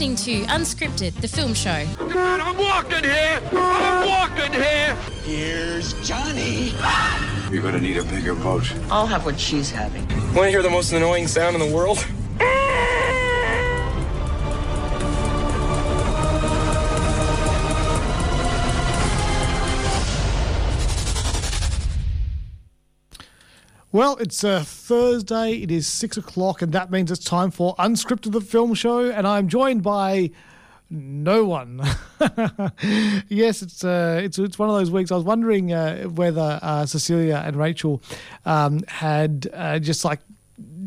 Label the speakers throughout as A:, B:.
A: listening to Unscripted, the film show.
B: God, I'm walking here! I'm walking here!
C: Here's Johnny.
D: You're gonna need a bigger boat.
E: I'll have what she's having.
F: Want to hear the most annoying sound in the world?
G: Well, it's a Thursday. It is six o'clock, and that means it's time for Unscripted the Film Show. And I'm joined by no one. yes, it's uh, it's it's one of those weeks. I was wondering uh, whether uh, Cecilia and Rachel um, had uh, just like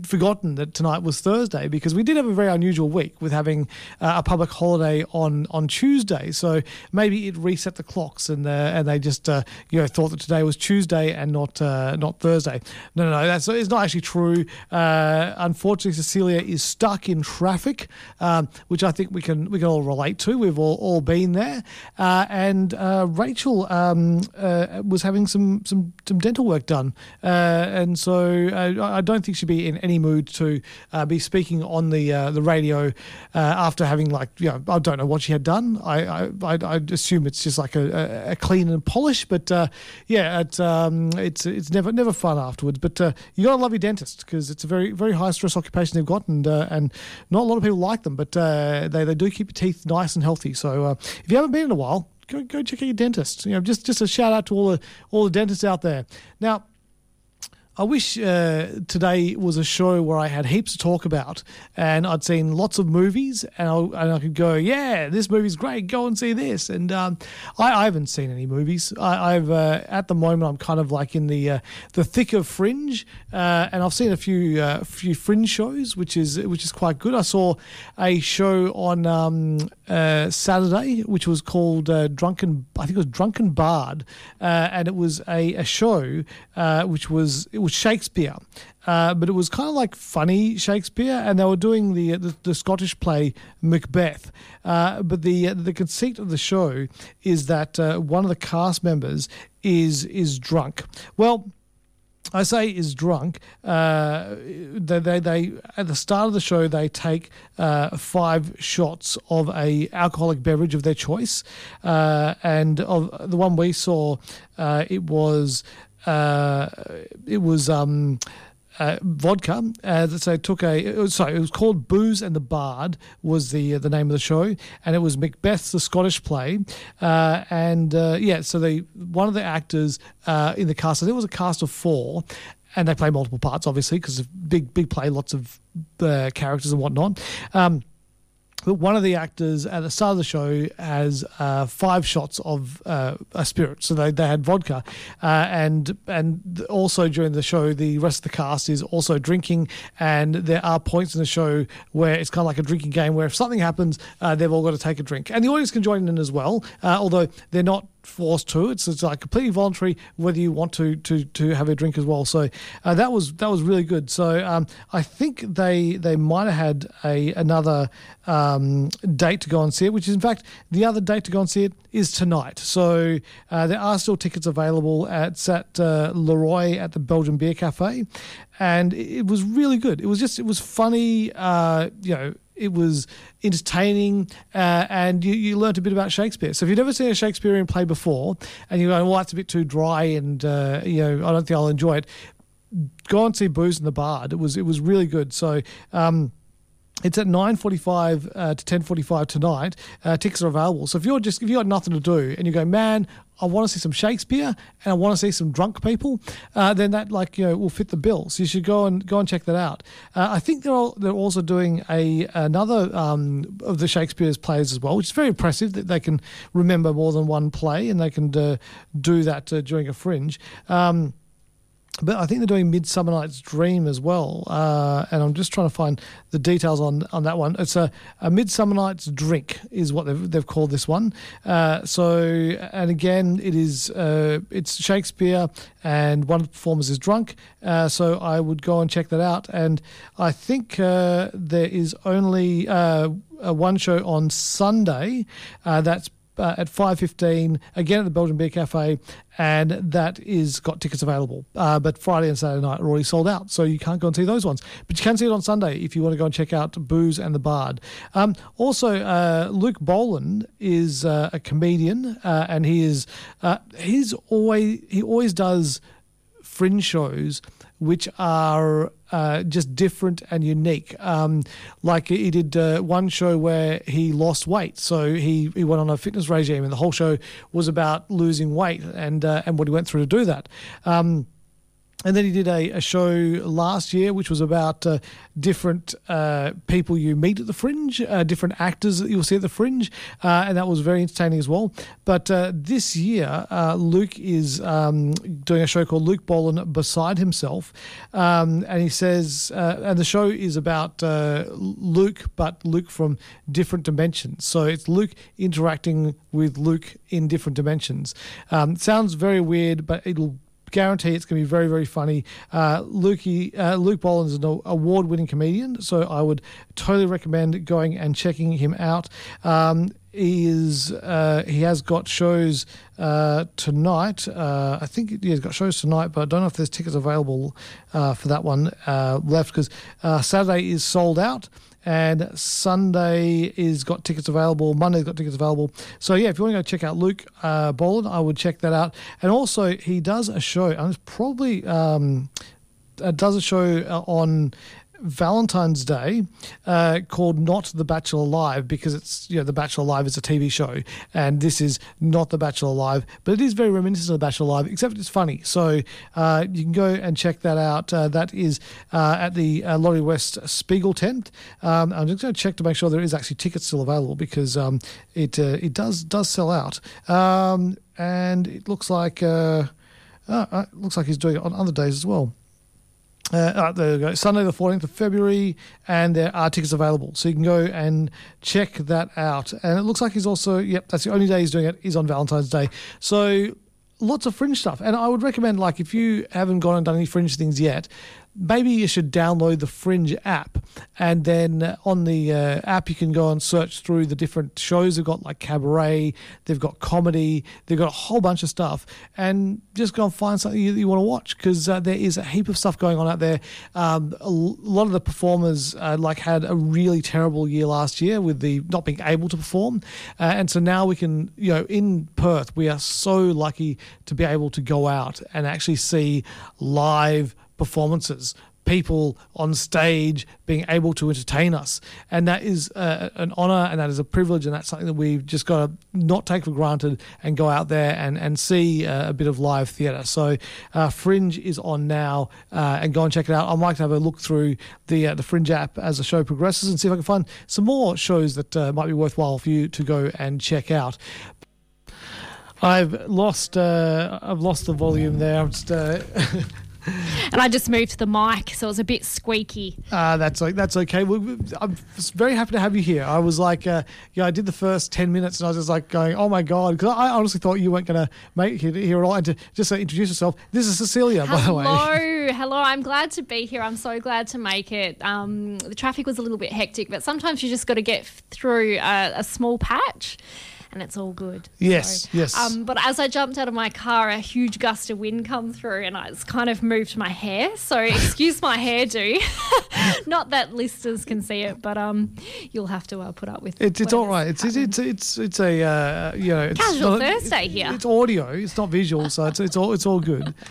G: forgotten that tonight was Thursday because we did have a very unusual week with having uh, a public holiday on on Tuesday. So maybe it reset the clocks and uh, and they just uh, you know thought that today was Tuesday and not uh, not Thursday. No, no, no, that's it's not actually true. Uh, unfortunately, Cecilia is stuck in traffic, um, which I think we can we can all relate to. We've all, all been there. Uh, and Rachel um, was having some some some dental work done, and so I don't think she'd be in any mood to uh, be speaking on the uh, the radio uh, after having like you know I don't know what she had done. I I, I assume it's just like a, a clean and polish, but uh, yeah, it's um, it's it's never never fun afterwards. But uh, you got to love your dentist because it's a very very high stress occupation they've got, and and not a lot of people like them, but they they do keep your teeth nice and healthy. So if you haven't been in a while. Go, go check out your dentist. You know, just just a shout out to all the all the dentists out there. Now, I wish uh, today was a show where I had heaps to talk about and I'd seen lots of movies and I, and I could go, yeah, this movie's great, go and see this. And um, I, I, haven't seen any movies. I, have uh, at the moment I'm kind of like in the uh, the thick of Fringe, uh, and I've seen a few uh, few Fringe shows, which is which is quite good. I saw a show on um, uh, Saturday which was called Drunken, I think it was Drunken Bard, and it was a, a show which was was Shakespeare, uh, but it was kind of like funny Shakespeare, and they were doing the the, the Scottish play Macbeth. Uh, but the the conceit of the show is that uh, one of the cast members is is drunk. Well. I say is drunk. Uh, they, they, they, at the start of the show they take uh, five shots of a alcoholic beverage of their choice, uh, and of the one we saw, uh, it was uh, it was um, uh, vodka. Uh, so it took a it was, sorry, it was called Booze and the Bard was the uh, the name of the show, and it was Macbeth, the Scottish play, uh, and uh, yeah, so they one of the actors uh, in the cast, I think it was a cast of four. And they play multiple parts, obviously, because big, big play, lots of characters and whatnot. Um, but one of the actors at the start of the show has uh, five shots of uh, a spirit. So they, they had vodka, uh, and and also during the show, the rest of the cast is also drinking. And there are points in the show where it's kind of like a drinking game, where if something happens, uh, they've all got to take a drink, and the audience can join in as well, uh, although they're not forced to. It's, it's like completely voluntary whether you want to to to have a drink as well. So uh, that was that was really good. So um, I think they they might have had a another um, date to go and see it, which is in fact the other date to go and see it is tonight. So uh, there are still tickets available at at uh, Leroy at the Belgian Beer Cafe, and it was really good. It was just it was funny. Uh, you know it was entertaining, uh, and you, you a bit about Shakespeare. So if you've never seen a Shakespearean play before, and you're going, well, that's a bit too dry, and uh, you know, I don't think I'll enjoy it. Go and see Booze and the Bard. It was it was really good. So. Um, it's at nine forty-five uh, to ten forty-five tonight. Uh, tickets are available. So if you're just if you've got nothing to do and you go, man, I want to see some Shakespeare and I want to see some drunk people, uh, then that like you know will fit the bill. So you should go and go and check that out. Uh, I think they're all, they're also doing a another um, of the Shakespeare's plays as well, which is very impressive that they can remember more than one play and they can uh, do that uh, during a fringe. Um, but I think they're doing Midsummer Night's Dream as well, uh, and I'm just trying to find the details on, on that one. It's a, a Midsummer Night's Drink is what they've, they've called this one. Uh, so, and again, it is uh, it's Shakespeare, and one of the performers is drunk. Uh, so I would go and check that out. And I think uh, there is only uh, one show on Sunday that's uh, at 5.15 again at the belgian beer cafe and that is got tickets available. Uh, but friday and saturday night are already sold out so you can't go and see those ones. But you can see it on sunday if you want to go and check out booze and the bard. Um, also uh, luke boland is uh, a comedian uh, and he is uh, he's always he always does fringe shows which are uh, just different and unique. Um, like he did uh, one show where he lost weight, so he, he went on a fitness regime, and the whole show was about losing weight and uh, and what he went through to do that. Um, and then he did a, a show last year, which was about uh, different uh, people you meet at the Fringe, uh, different actors that you'll see at the Fringe, uh, and that was very entertaining as well. But uh, this year, uh, Luke is um, doing a show called Luke Boland Beside Himself, um, and he says, and the show is about Luke, but Luke from different dimensions. So it's Luke interacting with Luke in different dimensions. Um, sounds very weird, but it'll guarantee it's going to be very, very funny. Uh, Lukey, uh, Luke Boland is an award winning comedian, so I would totally recommend going and checking him out. Um, he is uh, he has got shows uh, tonight. Uh, I think he's got shows tonight, but I don't know if there's tickets available uh, for that one uh, left because uh, Saturday is sold out and Sunday is got tickets available. Monday's got tickets available. So yeah, if you want to go check out Luke uh, Boland, I would check that out. And also, he does a show, and it's probably um, uh, does a show uh, on Valentine's Day uh, called Not the Bachelor Live because it's, you know, The Bachelor Live is a TV show and this is not The Bachelor Live, but it is very reminiscent of The Bachelor Live, except it's funny. So uh, you can go and check that out. Uh, that is uh, at the uh, Laurie West Spiegel tent. Um, I'm just going to check to make sure there is actually tickets still available because um, it it does does sell out. Um, and it looks like uh, uh, it looks like he's doing it on other days as well. Uh, uh, there we go. Sunday, the 14th of February, and there are tickets available. So you can go and check that out. And it looks like he's also, yep, that's the only day he's doing it, is on Valentine's Day. So lots of fringe stuff. And I would recommend, like, if you haven't gone and done any fringe things yet, maybe you should download the Fringe app, and then on the uh, app you can go and search through the different shows. They've got like cabaret, they've got comedy, they've got a whole bunch of stuff, and just go and find something you, you want to watch because uh, there is a heap of stuff going on out there. Um, a lot of the performers uh, like had a really terrible year last year with the not being able to perform, uh, and so now we can, you know, in Perth we are so lucky to be able to go out and actually see live performances, people on stage being able to entertain us. And that is uh, an honor and that is a privilege. And that's something that we've just got to not take for granted and go out there and, and see uh, a bit of live theatre. So uh, Fringe is on now uh, and go and check it out. I might have a look through the, uh, the Fringe app as the show progresses and see if I can find some more shows that uh, might be worthwhile for you to go and check out. I've lost. I've lost the volume there. I'm just
E: and I just moved the mic, so it was a bit squeaky.
G: Uh, that's like that's okay. Well, I'm very happy to have you here. I was like, uh, yeah, I did the first ten minutes, and I was just like going, oh my god, because I honestly thought you weren't going to make it here at all. And to just uh, introduce yourself, this is Cecilia,
E: hello,
G: by the way.
E: Hello, hello. I'm glad to be here. I'm so glad to make it. Um, the traffic was a little bit hectic, but sometimes you just got to get through a, a small patch and it's all good.
G: Yes,
E: so,
G: yes.
E: Um, but as I jumped out of my car, a huge gust of wind come through, and it's kind of moved my hair. So excuse my hairdo. Not that listeners can see it, but um, you'll have to uh, put up with. It.
G: It's it's all right. It's it's, it's it's it's a uh, you know it's
E: casual
G: not,
E: Thursday
G: it's,
E: here.
G: It's audio. It's not visual, so it's it's all it's all good.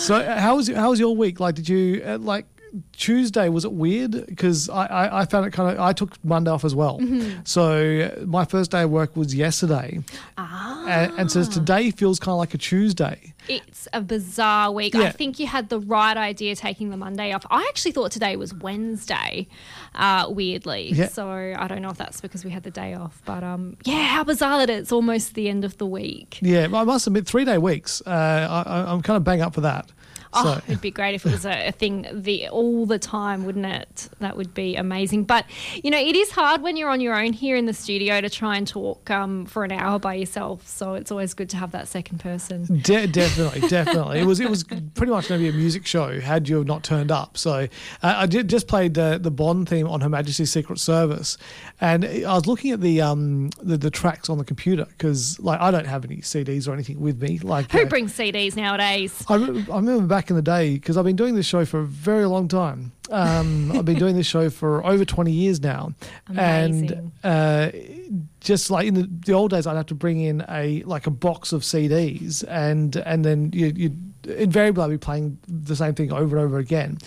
G: So uh, how was how was your week? Like, did you uh, like Tuesday was it weird because I, I, I, found it kind of I took Monday off as well.
E: Mm-hmm.
G: So my first day of work was yesterday,
E: ah.
G: and, and so today feels kind of like a Tuesday.
E: It's a bizarre week.
G: Yeah.
E: I think you had the right idea taking the Monday off. I actually thought today was Wednesday, uh, weirdly.
G: Yeah.
E: So I don't know if that's because we had the day off, but um, yeah, how bizarre that it's almost the end of the week.
G: Yeah, I must admit, three day weeks. Uh, I, I'm kind of bang up for that.
E: Oh,
G: So-
E: it'd be great if it was a, a thing the all the time, wouldn't it? That would be amazing. But you know, it is hard when you're on your own here in the studio to try and talk um, for an hour by yourself. So it's always good to have that second person.
G: De- definitely, definitely. It was it was pretty much going to be a music show had you not turned up. So uh, I did just played uh, the Bond theme on Her Majesty's Secret Service, and I was looking at the um the, the tracks on the computer because like I don't have any CDs or anything with me. Like
E: Who
G: uh,
E: brings CDs nowadays?
G: I, re- I remember back in the day because I've been doing this show for a very long time. Um, I've been doing this show for over 20 years now.
E: Amazing.
G: And uh, just like in the, the old days, I'd have to bring in a like a box of CDs and and then you, you invariably I'd be playing the same thing over and over again.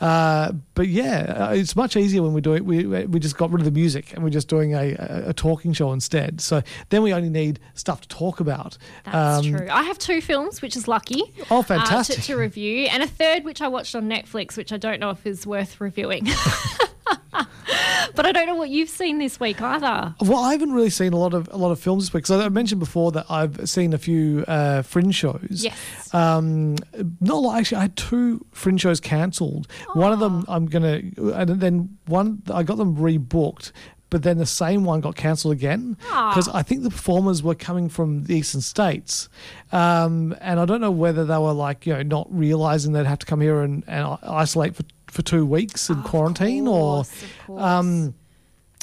G: Uh, but yeah, uh, it's much easier when we do it. We, we just got rid of the music and we're just doing a, a, a talking show instead. So then we only need stuff to talk about.
E: That's
G: Um,
E: true. I have two films, which is lucky.
G: Oh,
E: uh,
G: fantastic.
E: to, to review, and a third, which I watched on Netflix, which I don't know if is worth reviewing. but I don't know what you've seen this week either.
G: Well, I haven't really seen a lot of a lot of films this week. So I mentioned before that I've seen a few uh, fringe shows.
E: Yes.
G: Um, not a lot. Actually, I had two fringe shows cancelled. One of them I'm gonna, and then one I got them rebooked. But then the same one got cancelled again because I think the performers were coming from the eastern states, um, and I don't know whether they were like you know not realizing they'd have to come here and, and isolate for, for two weeks in quarantine or
E: course, course.
G: um,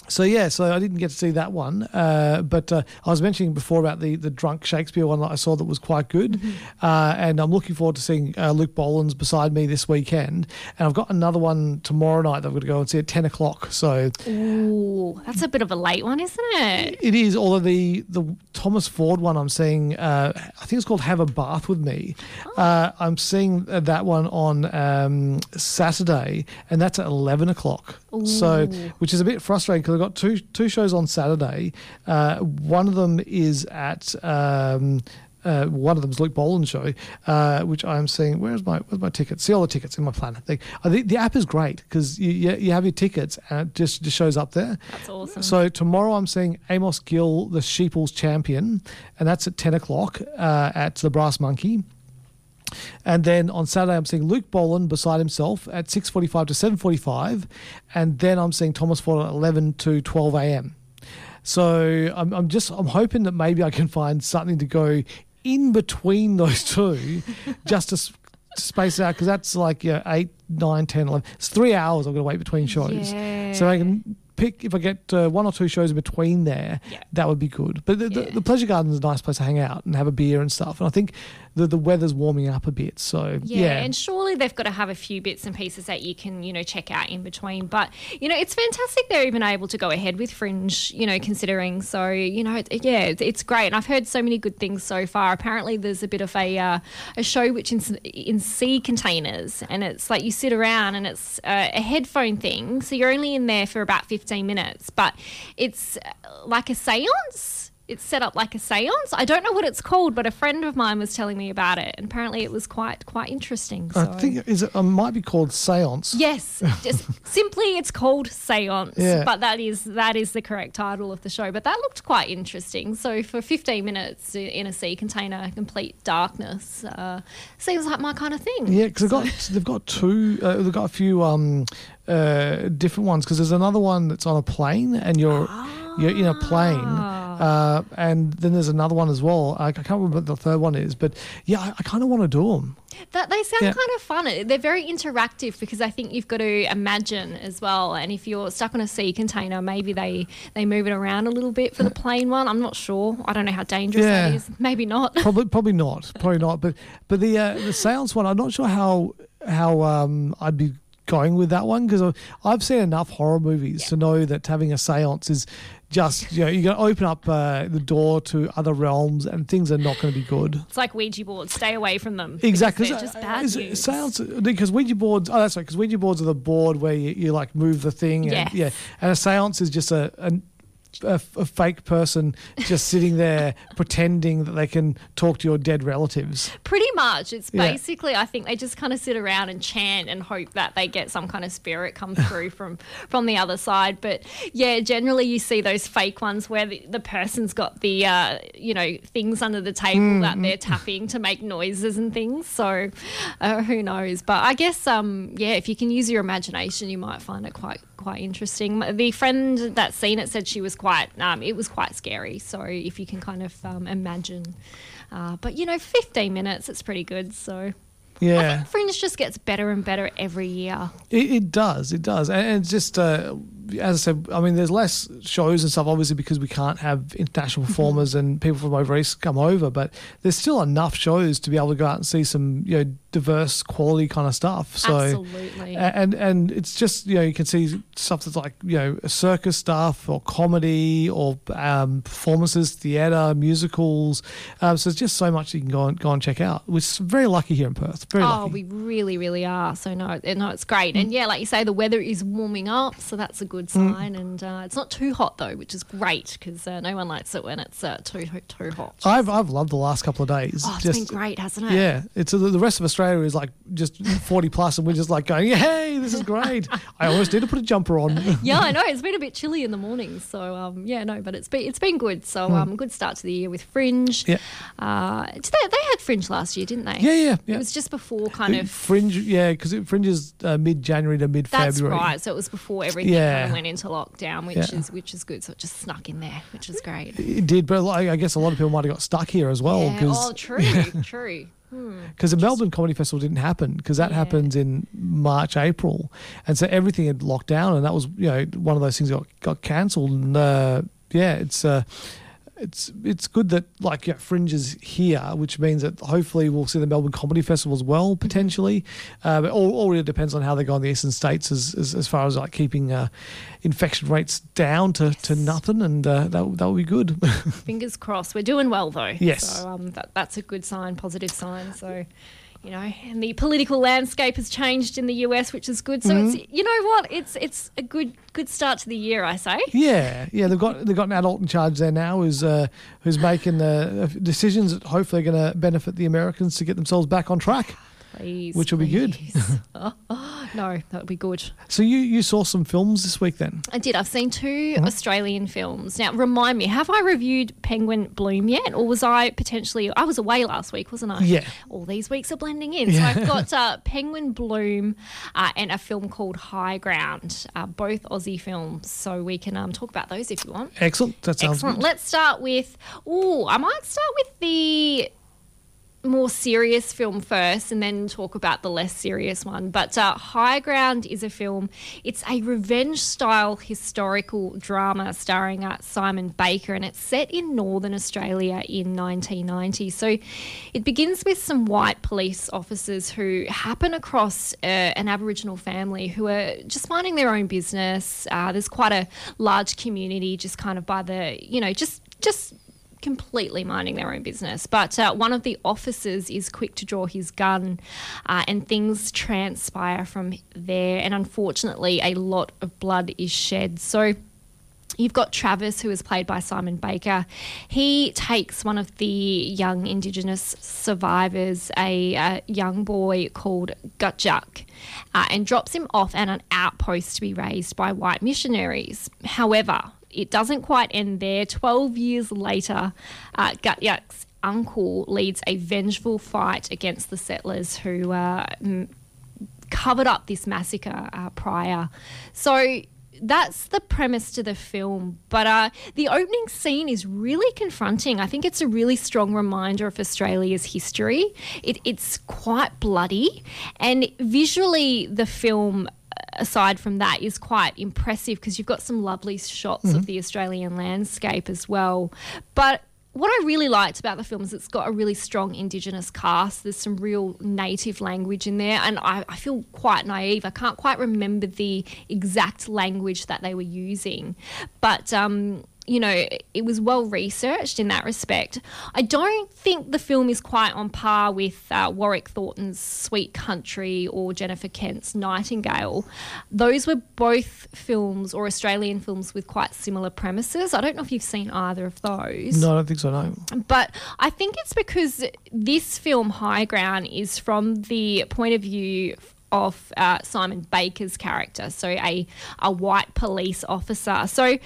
G: so yeah, so I didn't get to see that one, uh, but uh, I was mentioning before about the the drunk Shakespeare one that I saw that was quite good,
E: Mm-hmm.
G: uh, and I'm looking forward to seeing uh, Luke Boland's beside me this weekend, and I've got another one tomorrow night that I'm going to go and see at ten o'clock. So
E: Ooh, that's a bit of a late one, isn't it?
G: it is, although the the Thomas Ford one I'm seeing, uh, I think it's called Have a Bath with Me. Uh, I'm seeing that one on um, Saturday, and that's at eleven o'clock. So, which is a bit frustrating because I've got two two shows on Saturday. Uh, one of them is at. Um, uh, one of them's Luke Boland's show, uh, which I'm seeing. Where's my where's my tickets? See all the tickets in my planner. I think the app is great because you, you you have your tickets and it just just shows up there.
E: That's awesome.
G: So tomorrow I'm seeing Amos Gill, the Sheeples champion, and that's at 10 o'clock uh, at the Brass Monkey. And then on Saturday I'm seeing Luke Boland beside himself at 6:45 to 7:45, and then I'm seeing Thomas Ford at 11 to 12 a.m. So I'm, I'm just I'm hoping that maybe I can find something to go in between those two, just to, s- to space out because that's like yeah eight, nine, 10, 11. It's three hours I'm going to wait between shows. So I can pick if I get uh, one or two shows in between there,
E: Yeah.
G: that would be good. But the,
E: Yeah.
G: the, the pleasure garden is a nice place to hang out and have a beer and stuff. And I think the the weather's warming up a bit, so
E: Yeah,
G: yeah.
E: and surely they've got to have a few bits and pieces that you can, you know, check out in between. But you know, it's fantastic they're even able to go ahead with Fringe. You know, considering so, you know, it, yeah, it's, it's great. And I've heard so many good things so far. Apparently, there's a bit of a uh, a show which in in sea containers, and it's like you sit around and it's uh, a headphone thing, so you're only in there for about 15 minutes, but it's uh, like a séance it's set up like a séance. I don't know what it's called, but a friend of mine was telling me about it, and apparently it was quite quite interesting. So.
G: I think is it, it might be called Seance.
E: Yes, just simply it's called Seance,
G: Yeah.
E: but that is that is the correct title of the show. But that looked quite interesting. So for 15 minutes in a sea container, complete darkness, uh, seems like my kind of thing.
G: Yeah, because they've got they've got two. Uh, they've got a few um, uh, different ones. Because there's another one that's on a plane, and you're you're in a plane, uh, and then there's another one as well. I, I can't remember what the third one is, but yeah, I, I kind of want to do them.
E: That they sound
G: Yeah.
E: kind of fun. They're very interactive because I think you've got to imagine as well. And if you're stuck on a sea container, maybe they they move it around a little bit for the plane one. I'm not sure. I don't know how dangerous that
G: Yeah.
E: is. Maybe not.
G: Probably, probably not. Probably not. But but the uh, the seance one, I'm not sure how how um, I'd be going with that one because I've seen enough horror movies to know that having a seance is just you know you're going to open up uh, the door to other realms and things are not going to be good.
E: It's like Ouija boards. Stay away from them.
G: Exactly.
E: They're just bad
G: Is-
E: news.
G: Seance because Ouija boards. Oh, that's right. Because Ouija boards are the board where you, you like move the thing. And,
E: Yes.
G: Yeah. And a seance is just a, a a, a fake person just sitting there pretending that they can talk to your dead relatives.
E: Pretty much. It's
G: Yeah.
E: basically, I think they just kind of sit around and chant and hope that they get some kind of spirit come through from from the other side. But yeah, generally you see those fake ones where the, the person's got the uh, you know things under the table
G: Mm,
E: that they're tapping to make noises and things. So uh, who knows? But I guess um, yeah, if you can use your imagination, you might find it quite quite interesting. The friend that seen it said she was quite um, it was quite scary. So if you can kind of um, imagine. Uh, but you know, 15 minutes, it's pretty good. So I
G: Yeah.
E: think Fringe just gets better and better every year.
G: It, it does, it does, and, and it's just uh, as I said. I mean, there's less shows and stuff, obviously, because we can't have international performers and people from over east come over. But there's still enough shows to be able to go out and see some, you know, diverse, quality kind of stuff. So,
E: Absolutely.
G: and and it's just you know you can see stuff that's like you know circus stuff or comedy or um, performances, theatre, musicals. Um, so it's just so much you can go and go and check out. We're very lucky here in Perth. Very
E: Oh,
G: lucky.
E: we really, really are. So no, no, it's great.
G: Mm.
E: And yeah, like you say, the weather is warming up, so that's a good sign. And uh, it's not too hot though, which is great because uh, no one likes it when it's uh, too too hot.
G: I've I've loved the last couple of days.
E: Oh, it's
G: Just-
E: been great, hasn't it?
G: Yeah, it's the, the rest of Australia is like just forty plus, and we're just like going, "Hey, this is great!" I almost need to put a jumper on.
E: yeah, I know it's been a bit chilly in the morning, so um, yeah, no, but it's been it's been good. So um, good start to the year with Fringe.
G: Hmm. Yeah.
E: uh, they, they had Fringe last year, didn't they?
G: Yeah, yeah, yeah.
E: It was just before kind of.
G: Fringe, yeah, because it fringes uh, mid January to mid
E: That's
G: February.
E: right. So it was before everything
G: Yeah.
E: kind of went into lockdown, which
G: Yeah.
E: is which is good. So it just snuck in there, which is great.
G: It did, but like, I guess a lot of people might have got stuck here as well
E: Yeah. Oh, true, true.
G: Because the Melbourne Comedy Festival didn't happen because that
E: Yeah.
G: happens in March, April, and so everything had locked down, and that was you know one of those things that got got cancelled. And uh, yeah, it's uh, it's it's good that like yeah, Fringe is here, which means that hopefully we'll see the Melbourne Comedy Festival as well potentially. Uh, but all, all really depends on how they go in the eastern states as as, as far as like keeping uh, infection rates down to, to nothing, and uh, that that would be good.
E: Fingers crossed. We're doing well though.
G: Yes.
E: So um, that, that's a good sign, positive sign. So. You know, and the political landscape has changed in the US, which is good. So
G: Mm-hmm.
E: it's you know what, it's it's a good good start to the year, I say.
G: Yeah, yeah, they've got they've got an adult in charge there now who's uh, who's making the uh, decisions that hopefully are going to benefit the Americans to get themselves back on track.
E: Please,
G: Which will be good.
E: Oh, no, that would be good.
G: So you you saw some films this week then?
E: I did. I've seen 2
G: Mm-hmm.
E: Australian films. Now, remind me, have I reviewed Penguin Bloom yet, or was I potentially? I was away last week, wasn't I?
G: Yeah.
E: All these weeks are blending in. So I've got uh, Penguin Bloom uh, and a film called High Ground, uh, both Aussie films. So we can um, talk about those if you want.
G: Excellent. That sounds
E: Excellent.
G: good.
E: Let's start with. Oh, I might start with the more serious film first and then talk about the less serious one. But uh, High Ground is a film, it's a revenge style historical drama starring uh, Simon Baker and it's set in northern Australia in 1990. So it begins with some white police officers who happen across uh, an Aboriginal family who are just minding their own business. Uh, there's quite a large community just kind of by the, you know, just just completely minding their own business. But uh, one of the officers is quick to draw his gun, uh, and things transpire from there. And unfortunately, a lot of blood is shed. So. You've got Travis, who is played by Simon Baker. He takes one of the young Indigenous survivors, a, uh young boy called Gutjuk, uh, and drops him off at an outpost to be raised by white missionaries. However, it doesn't quite end there. 12 years later, uh, uncle leads a vengeful fight against the settlers who uh, m- covered up this massacre uh, prior. So that's the premise to the film. But uh, the opening scene is really confronting. I think it's a really strong reminder of Australia's history. It, it's quite bloody, and visually, the film. Aside from that, is quite impressive because you've got some lovely shots of the Australian landscape as well. But what I really liked about the film is it's got a really strong Indigenous cast. There's some real native language in there, and I, I feel quite naive. I can't quite remember the exact language that they were using, but um, you know, it was well researched in that respect. I don't think the film is quite on par with uh, Warwick Thornton's Sweet Country or Jennifer Kent's Nightingale. Those were both films or Australian films with quite similar premises. I don't know if you've seen either of those.
G: No, I don't think so. No.
E: But I think it's because this film, High Ground, is from the point of view of uh, Simon Baker's character, so a, a white police officer. So,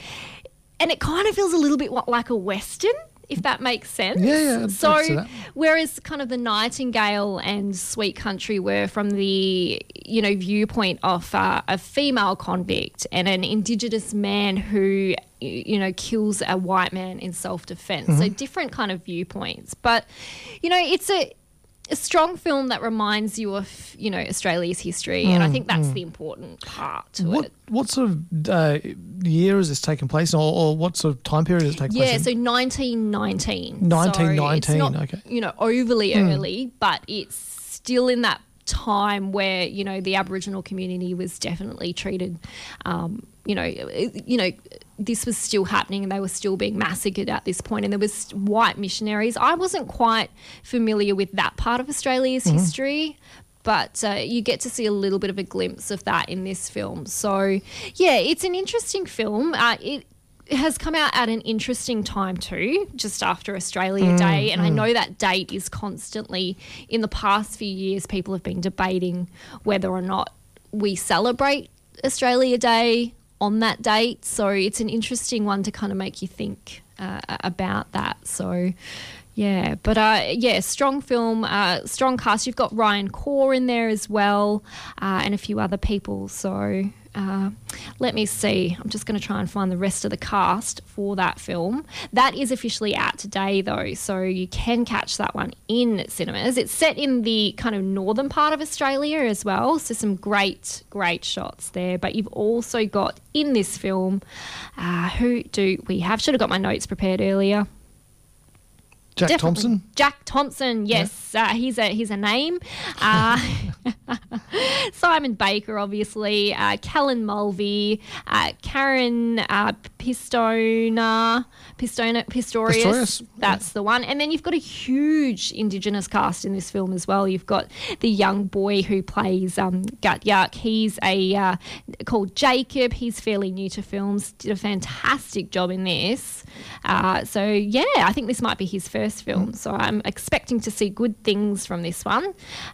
E: and it kind of feels a little bit like a Western. If that makes sense.
G: Yeah, yeah,
E: So,
G: like to see that.
E: whereas kind of the Nightingale and Sweet Country were from the you know viewpoint of uh, a female convict and an Indigenous man who you know kills a white man in self defense. So
G: Mm-hmm.
E: different kind of viewpoints, but you know it's a a strong film that reminds you of you know Australia's history, and I think that's the important part to
G: Mm, What
E: it.
G: what sort of uh, year is this taking place, or, or what sort of time period is it taking
E: Yeah,
G: place?
E: Yeah,
G: so
E: 1919.
G: 1919,
E: So not,
G: okay.
E: You know, overly early, but it's still in that time where you know the Aboriginal community was definitely treated. Um, you know, you know, this was still happening, and they were still being massacred at this point. And there was white missionaries. I wasn't quite familiar with that part of Australia's
G: Mm-hmm.
E: history. But uh, you get to see a little bit of a glimpse of that in this film. So, yeah, it's an interesting film. Uh, it has come out at an interesting time too, just after Australia Day. And I know that date is constantly, in the past few years, people have been debating whether or not we celebrate Australia Day on that date. So it's an interesting one to kind of make you think uh, about that. So. Yeah, but uh, yeah, strong film, uh, strong cast. You've got Ryan Corr in there as well, uh, and a few other people. So uh, let me see. I'm just going to try and find the rest of the cast for that film. That is officially out today, though, so you can catch that one in cinemas. It's set in the kind of northern part of Australia as well, so some great, great shots there. But you've also got in this film, uh, who do we have? Should have got my notes prepared earlier.
G: Jack
E: Definitely.
G: Thompson.
E: Jack Thompson, yes, uh, he's a he's a name. Uh, Simon Baker, obviously, uh, Callan Mulvey, uh, Caren uh, Pistona, Pistona, Pistorius.
G: Pistorius,
E: That's the one. And then you've got a huge Indigenous cast in this film as well. You've got the young boy who plays um, Gutjuk. He's a uh, called Jacob. He's fairly new to films. Did a fantastic job in this. Uh, so yeah, I think this might be his first film. So I'm expecting to see good things from this one.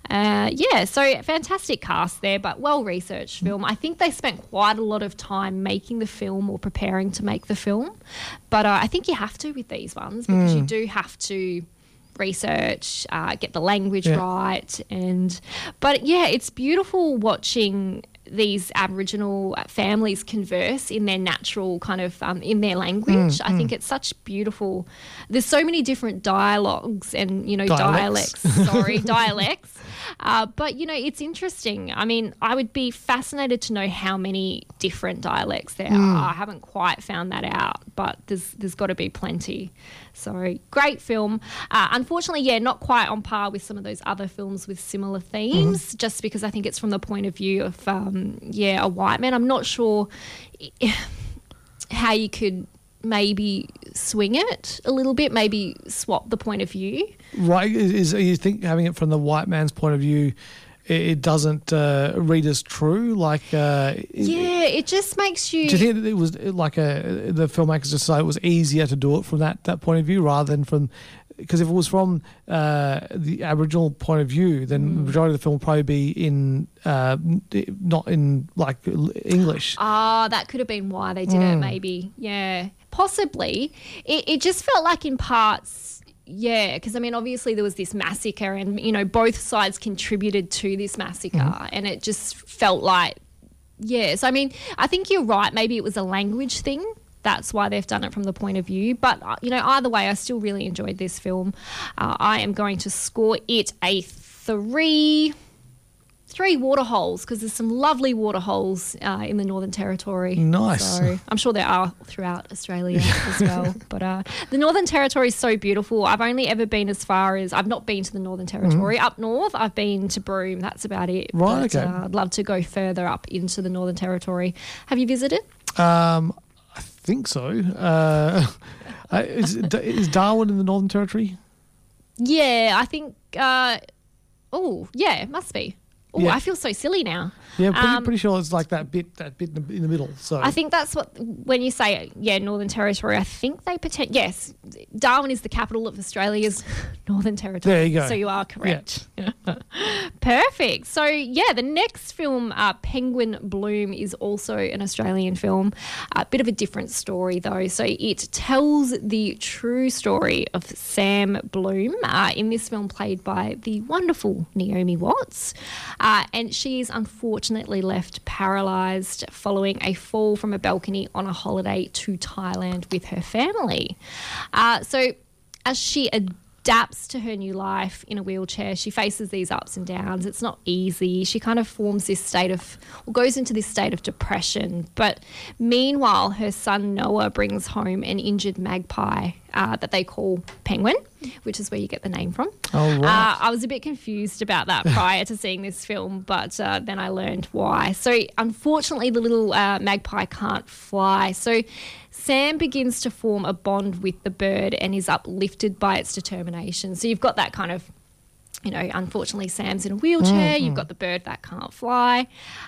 E: Uh, yeah, so fantastic cast there, but well researched film. I think they spent quite a lot of time making the film or preparing to make the film. But uh, I think you have to with these ones because you do have to research, uh, get the language
G: Yeah.
E: right, and but yeah, it's beautiful watching these Aboriginal families converse in their natural kind of um, in their language. I think it's such beautiful. There's so many different dialogues and you know
G: Dialects.
E: dialects. Sorry, dialects. Uh, but you know, it's interesting. I mean, I would be fascinated to know how many different dialects there are. I haven't quite found that out, but there's there's got to be plenty. So great film. Uh, unfortunately, yeah, not quite on par with some of those other films with similar themes. Just because I think it's from the point of view of um, yeah a white man. I'm not sure how you could maybe swing it a little bit, maybe swap the point of view.
G: Right? Is, is you think having it from the white man's point of view, it, it doesn't uh, read as true? Like, uh,
E: Yeah, it just makes you.
G: do you think that it was like a the filmmakers just decided it was easier to do it from that that point of view rather than from because if it was from uh, the Aboriginal point of view, then
E: Mm.
G: the majority of the film would probably be in uh, not in like English.
E: Ah, that could have been why they did it, maybe. Yeah, possibly. It, it just felt like in parts, yeah, because I mean, obviously there was this massacre, and you know, both sides contributed to this massacre, and it just felt like, yes. I mean, I think you're right. Maybe it was a language thing. That's why they've done it from the point of view. But, uh, you know, either way, I still really enjoyed this film. Uh, I am going to score it a three three water holes because there's some lovely water holes uh, in the Northern Territory.
G: Nice.
E: So I'm sure there are throughout Australia as well. But uh, the Northern Territory is so beautiful. I've only ever been as far as I've not been to the Northern Territory. Up north, I've been to Broome. That's about it.
G: Mm-hmm. Right,
E: But,
G: okay.
E: uh, I'd love to go further up into the Northern Territory. Have you visited?
G: Um, I think so. Uh, uh, is, is Darwin in the Northern Territory?
E: Yeah, I think. Uh, oh, yeah, it must be. Oh,
G: Yeah.
E: I feel so silly now.
G: Yeah, pretty,
E: Um,
G: pretty sure it's like that bit, that bit in the, in the middle. So
E: I think that's what when you say yeah Northern Territory. I think they pretend yes, Darwin is the capital of Australia's Northern Territory.
G: There you go.
E: So you are correct. Perfect. So yeah, the next film, uh, Penguin Bloom, is also an Australian film. A bit of a different story though. So it tells the true story of Sam Bloom. Uh, in this film, played by the wonderful Naomi Watts, uh, and she is unfortunately left paralysed following a fall from a balcony on a holiday to Thailand with her family. Uh, so as she adapts to her new life in a wheelchair, she faces these ups and downs. It's not easy. She kind of forms this state of, or goes into this state of depression. But meanwhile, her son Noah brings home an injured magpie uh, that they call Penguin, which is where you get the name from.
G: Oh, right.
E: Uh, I was a bit confused about that prior to seeing this film, but uh, then I learned why. So, unfortunately, the little uh, magpie can't fly. So, Sam begins to form a bond with the bird and is uplifted by its determination. So, you've got that kind of you know, unfortunately, Sam's in a wheelchair. You've got the bird that can't fly.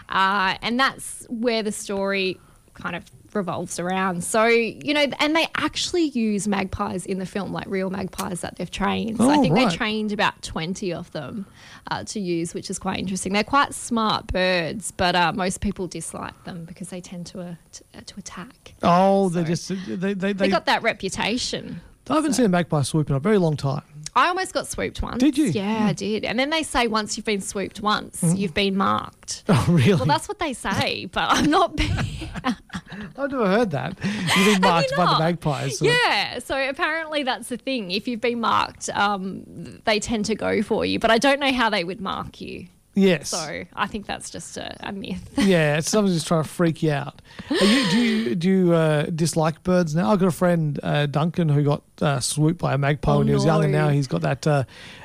E: Uh, and that's where the story kind of revolves around. So, you know, and they actually use magpies in the film, like real magpies that they've trained. So I
G: Oh,
E: think
G: right.
E: they trained about 20 of them uh, to use, which is quite interesting. They're quite smart birds, but uh, most people dislike them because they tend to, uh, to, uh, to attack.
G: oh, they just they they,
E: They
G: they
E: got that reputation.
G: I haven't seen a magpie swoop in a very long time.
E: I almost got swooped once.
G: Did you?
E: Yeah, I did. And then they say once you've been swooped once, you've been marked.
G: Oh, really?
E: Well, that's what they say, but I'm not. being-
G: I've never heard that. You've been marked by the
E: not?
G: magpies. so-
E: yeah, so apparently that's the thing. If you've been marked, um, they tend to go for you, but I don't know how they would mark you.
G: Yes.
E: So I think that's just a, a myth.
G: Yeah, it's someone just trying to freak you out. Are you, do you do you uh, dislike birds now? I've got a friend uh, Duncan who got uh, swooped by a magpie
E: Oh,
G: when he was young, and now he's got that uh,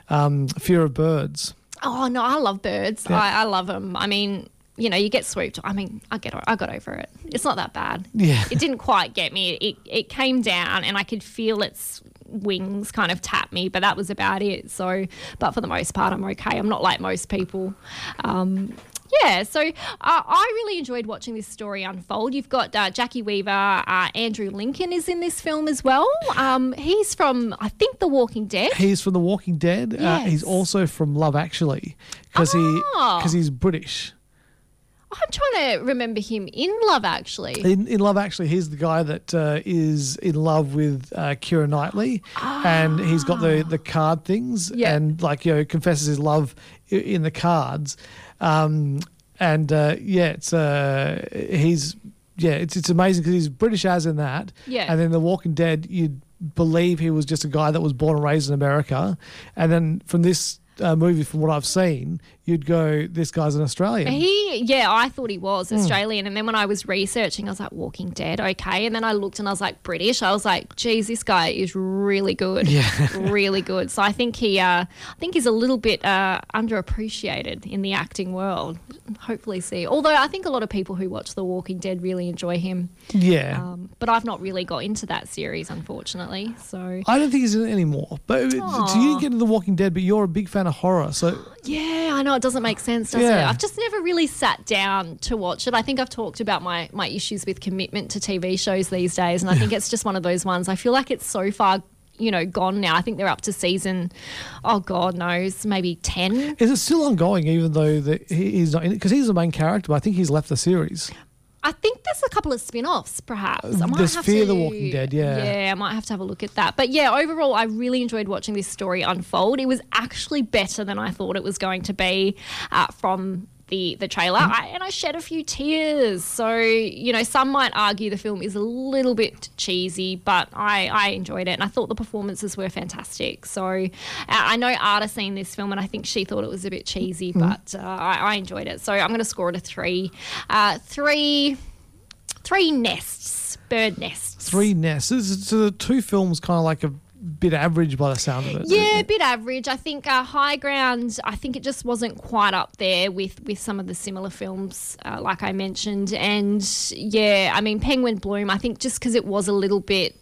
G: um, fear of birds.
E: Oh no, I love birds.
G: Yeah.
E: I, I love them. I mean, you know, you get swooped. I mean, I get, I got over it. It's not that bad.
G: Yeah.
E: It didn't quite get me. It, it came down, and I could feel its wings kind of tap me, but that was about it. So, but for the most part, I'm okay. I'm not like most people. Um, yeah, so uh, I really enjoyed watching this story unfold. You've got uh, Jacki Weaver, uh, Andrew Lincoln is in this film as well. Um, he's from, I think, The Walking Dead.
G: He's from The Walking Dead. Uh, he's also from Love Actually because he
E: Oh.
G: because he's British.
E: I'm trying to remember him in Love, actually.
G: In, in Love Actually, he's the guy that uh, is in love with uh, Keira Knightley, and he's got the the card things,
E: Yeah.
G: and like you know confesses his love in the cards, um, and uh, yeah, it's uh, he's yeah, it's it's amazing because he's British as in that,
E: Yeah.
G: and then The Walking Dead, you'd believe he was just a guy that was born and raised in America, and then from this. Uh, movie, from what I've seen, you'd go, "This guy's an Australian."
E: He, yeah, I thought he was
G: Hmm.
E: Australian. And then when I was researching, I was like, Walking Dead, okay. And then I looked and I was like, British. I was like, geez, this guy is really good.
G: Yeah.
E: really good. So I think he, uh, I think he's a little bit uh, underappreciated in the acting world. Hopefully, see. Although I think a lot of people who watch The Walking Dead really enjoy him.
G: yeah,
E: Um, but I've not really got into that series, unfortunately. So
G: I don't think he's in it anymore. But so you get into The Walking Dead, but you're a big fan of horror. So
E: Yeah, I know it doesn't make sense, does it? I've just never really sat down to watch it. I think I've talked about my my issues with commitment to TV shows these days, and I think it's just one of those ones. I feel like it's so far, you know, gone now. I think they're up to season, oh God knows, maybe ten.
G: is it still ongoing, even though the, he- he's not? Because he's the main character, but I think he's left the series.
E: I think there's a couple of spin-offs, perhaps. I might
G: There's
E: have
G: Fear
E: to,
G: the Walking Dead, yeah.
E: Yeah, I might have to have a look at that. But yeah, overall, I really enjoyed watching this story unfold. It was actually better than I thought it was going to be uh, from the the trailer, I, and I shed a few tears. So you know, some might argue the film is a little bit cheesy, but I I enjoyed it, and I thought the performances were fantastic. So uh, I know Arta seen this film, and I think she thought it was a bit cheesy, but uh, I, I enjoyed it. So I'm going to score it a three, uh, three three nests, bird nests.
G: Three nests. So the two films kind of like a bit average by the sound of it.
E: Yeah, a bit average. I think uh, High Ground. I think it just wasn't quite up there with with some of the similar films, uh, like I mentioned. And yeah, I mean Penguin Bloom. I think just because it was a little bit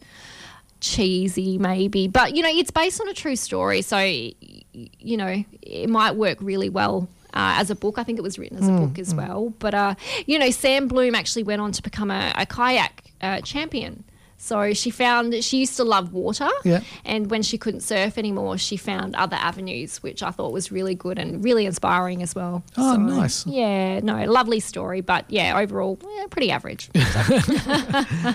E: cheesy, maybe, but you know, it's based on a true story, so you know, it might work really well. Uh, as a book, I think it was written as a book as well. But uh, you know, Sam Bloom actually went on to become a, a kayak uh, champion. So she found she used to love water,
G: Yeah.
E: and when she couldn't surf anymore, she found other avenues, which I thought was really good and really inspiring as well.
G: Oh,
E: So,
G: nice.
E: Yeah, no, lovely story, but yeah, overall, yeah, pretty average.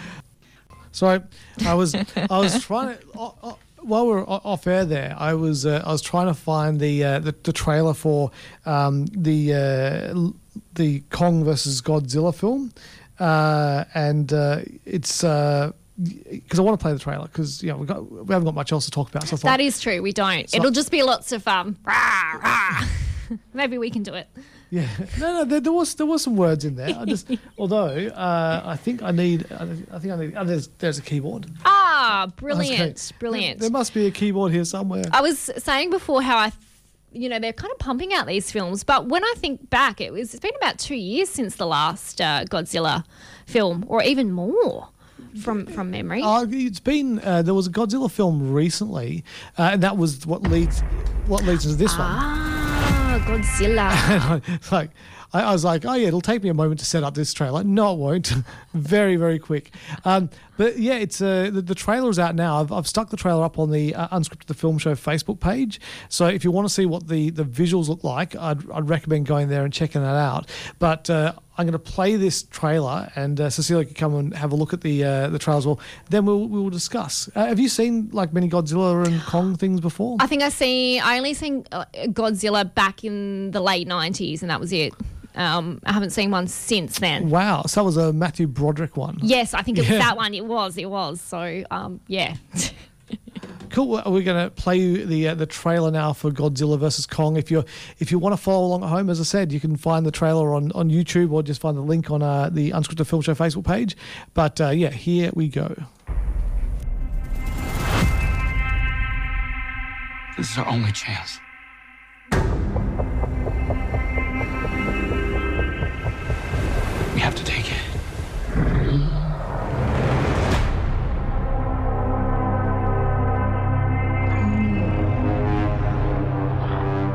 G: So I was I was trying to while we were o- off air there, I was uh, I was trying to find the uh, the, the trailer for um, the uh, the Kong versus Godzilla film, uh, and uh, it's. Because I want to play the trailer, because you know we got we haven't got much else to talk about. So I thought,
E: that is true. We don't. It'll just be lots of um. Rah, rah. Maybe we can do it.
G: Yeah, no, no, there, there was there was some words in there. I just, although uh, I think I need, I think I need. Oh, there's there's a keyboard.
E: Ah, brilliant, brilliant.
G: There must be a keyboard here somewhere.
E: I was saying before how I, you know, they're kind of pumping out these films, but when I think back, it was it's been about two years since the last uh, Godzilla film, or even more, from from memory.
G: Uh, it's been uh, there was a Godzilla film recently, uh, and that was what leads what leads into this
E: ah, Godzilla.
G: one. It's like I, I was like, oh yeah, it'll take me a moment to set up this trailer. No, it won't. very very quick. Um, but yeah, it's uh, the, the trailer is out now. I've, I've stuck the trailer up on the uh, Unscripted the Film Show Facebook page. So if you want to see what the, the visuals look like, I'd, I'd recommend going there and checking that out. But uh, I'm going to play this trailer, and uh, Cecilia can come and have a look at the uh, the trailer as well. Then we'll we'll discuss. Uh, have you seen like many Godzilla and Kong things before?
E: I think I see. I only seen uh, Godzilla back in the late nineties, and that was it. Um, I haven't seen one since then.
G: Wow, so that was a Matthew Broderick one.
E: Yes, I think it
G: Yeah.
E: was that one. It was. It was. So, um, yeah.
G: Cool. We're going to play you the uh, the trailer now for Godzilla versus Kong. If you if you want to follow along at home, as I said, you can find the trailer on, on YouTube or just find the link on uh, the Unscripted Film Show Facebook page. But uh, yeah, here we go.
C: This is our only chance.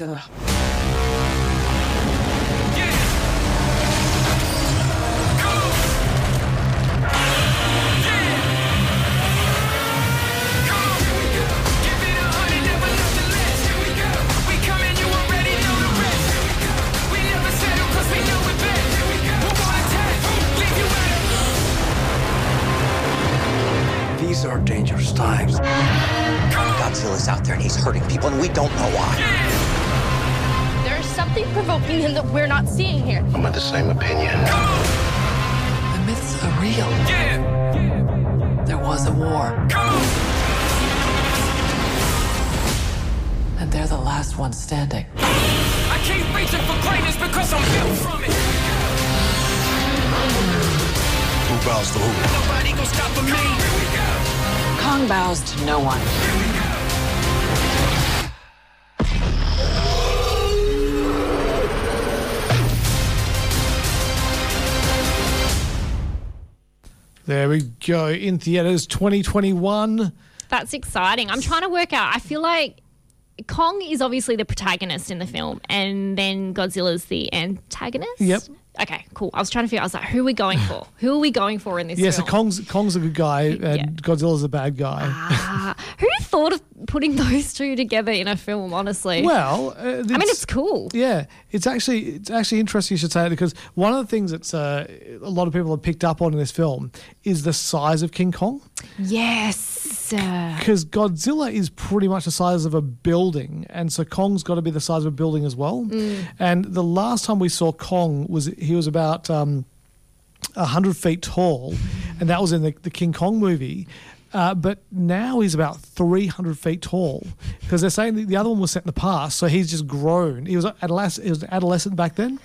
H: It's Godzilla. Last ones standing.
B: I keep reaching for greatness because I'm built from it.
D: Who bows to who?
B: Nobody gonna stop for me.
H: Kong bows to no one.
G: There we go. In theaters 2021.
E: That's exciting. I'm trying to work out. I feel like Kong is obviously the protagonist in the film, and then Godzilla's the antagonist.
G: Yep.
E: Okay, cool. I was trying to figure. I was like, who are we going for? who are we going for in this
G: Yeah, so? Kong's Kong's a good guy and
E: Yeah.
G: Godzilla's a bad guy.
E: Ah, who thought of putting those two together in a film? Honestly,
G: Well, uh,
E: I mean, it's cool.
G: Yeah, it's actually it's actually interesting you should say it because one of the things that's uh, a lot of people have picked up on in this film is the size of King Kong.
E: Yes.
G: Because Godzilla is pretty much the size of a building, and so Kong's got to be the size of a building as well.
E: Mm.
G: And the last time we saw Kong was he was about um, hundred feet tall, and that was in the, the King Kong movie. Uh, but now he's about 300 feet tall because they're saying the other one was set in the past, so he's just grown. He was adolescent, he was adolescent back then.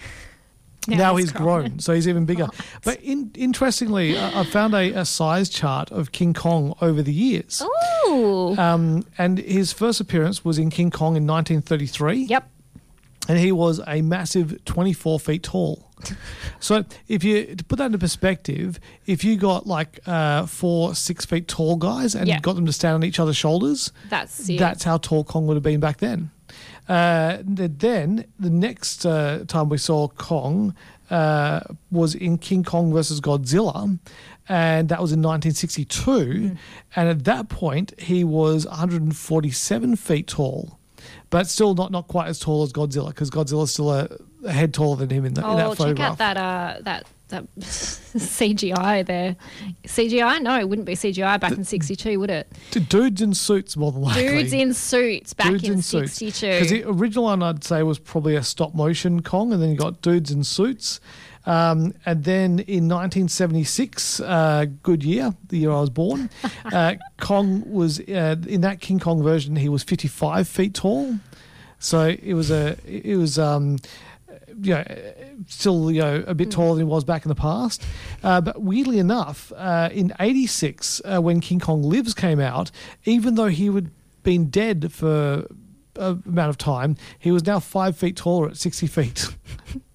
G: Now, he's grown. so he's even bigger. But in, interestingly, I, I found a, a size chart of King Kong over the years.
E: Ooh.
G: Um, and his first appearance was in King Kong in 1933.
E: Yep.
G: And he was a massive 24 feet tall. So if you to put that into perspective, if you got like uh, four six feet tall guys and
E: Yeah.
G: got them to stand on each other's shoulders,
E: That's it.
G: that's how tall Kong would have been back then. Uh, then the next uh, time we saw Kong uh, was in King Kong versus Godzilla, and that was in 1962.
E: Hmm.
G: And at that point, he was 147 feet tall, but still not not quite as tall as Godzilla because Godzilla's still a, a head taller than him in, the, in
E: Oh,
G: that
E: check out that uh, that that CGI there. CGI? No, it wouldn't be CGI back in '62, would it?
G: D- Dudes in suits, more than likely.
E: Dudes in suits back
G: dudes
E: in
G: in
E: '62.
G: Because the original one I'd say was probably a stop motion Kong, and then you got dudes in suits. Um, and then in 1976, uh, good year, the year I was born, uh, Kong was uh, in that King Kong version. He was 55 feet tall, so it was a it was um, you know still you know a bit taller than he was back in the past. Uh, but weirdly enough, uh, in '86 uh, when King Kong Lives came out, even though he would been dead for a amount of time, he was now five feet taller at 60 feet.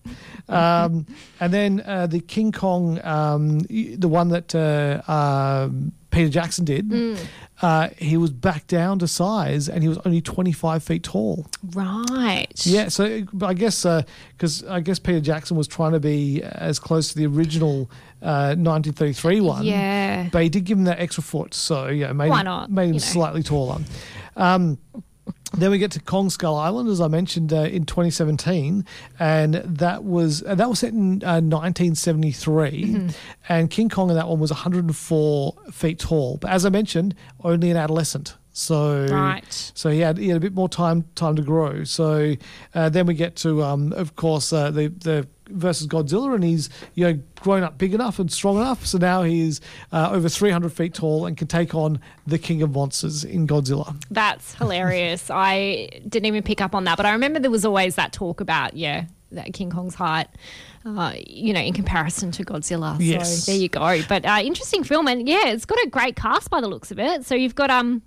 G: um, and then uh, the King Kong, um, the one that uh, um, Peter Jackson did,
E: Mm.
G: uh, he was back down to size and he was only 25 feet tall.
E: right.
G: Yeah, so I guess because I guess Peter Jackson was trying to be as close to the original uh, 1933 one.
E: Yeah.
G: but he did give him that extra foot, so yeah, made
E: Why
G: him,
E: not,
G: made him
E: you know.
G: slightly taller. Um, then we get to Kong Skull Island, as I mentioned uh, in 2017, and that was uh, that was set in uh, 1973,
E: Mm-hmm.
G: and King Kong in that one was 104 feet tall. But as I mentioned, only an adolescent. So
E: Right.
G: so he had he had a bit more time time to grow. So uh, then we get to um, of course uh, the the versus Godzilla, and he's you know grown up big enough and strong enough. So now he's uh, over 300 feet tall and can take on the king of monsters in Godzilla.
E: That's hilarious. I didn't even pick up on that, but I remember there was always that talk about, yeah, that King Kong's height, uh, you know, in comparison to Godzilla.
G: Yes.
E: So there you go. But uh, interesting film, and yeah, it's got a great cast by the looks of it. So you've got um.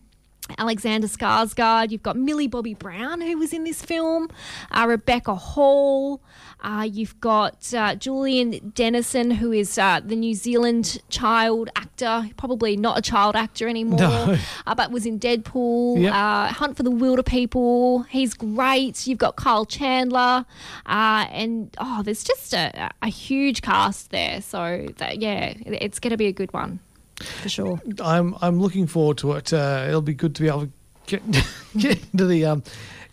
E: Alexander Skarsgård, you've got Millie Bobby Brown who was in this film, uh, Rebecca Hall, uh, you've got uh, Julian Dennison who is uh, the New Zealand child actor, probably not a child actor anymore,
G: No.
E: uh, but was in Deadpool,
G: Yep.
E: uh, Hunt for the Wilderpeople. He's great. You've got Kyle Chandler, uh, and oh, there's just a, a huge cast there. So that, yeah, it's going to be a good one for sure.
G: I'm I'm looking forward to it. Uh, it'll be good to be able to get get into the um,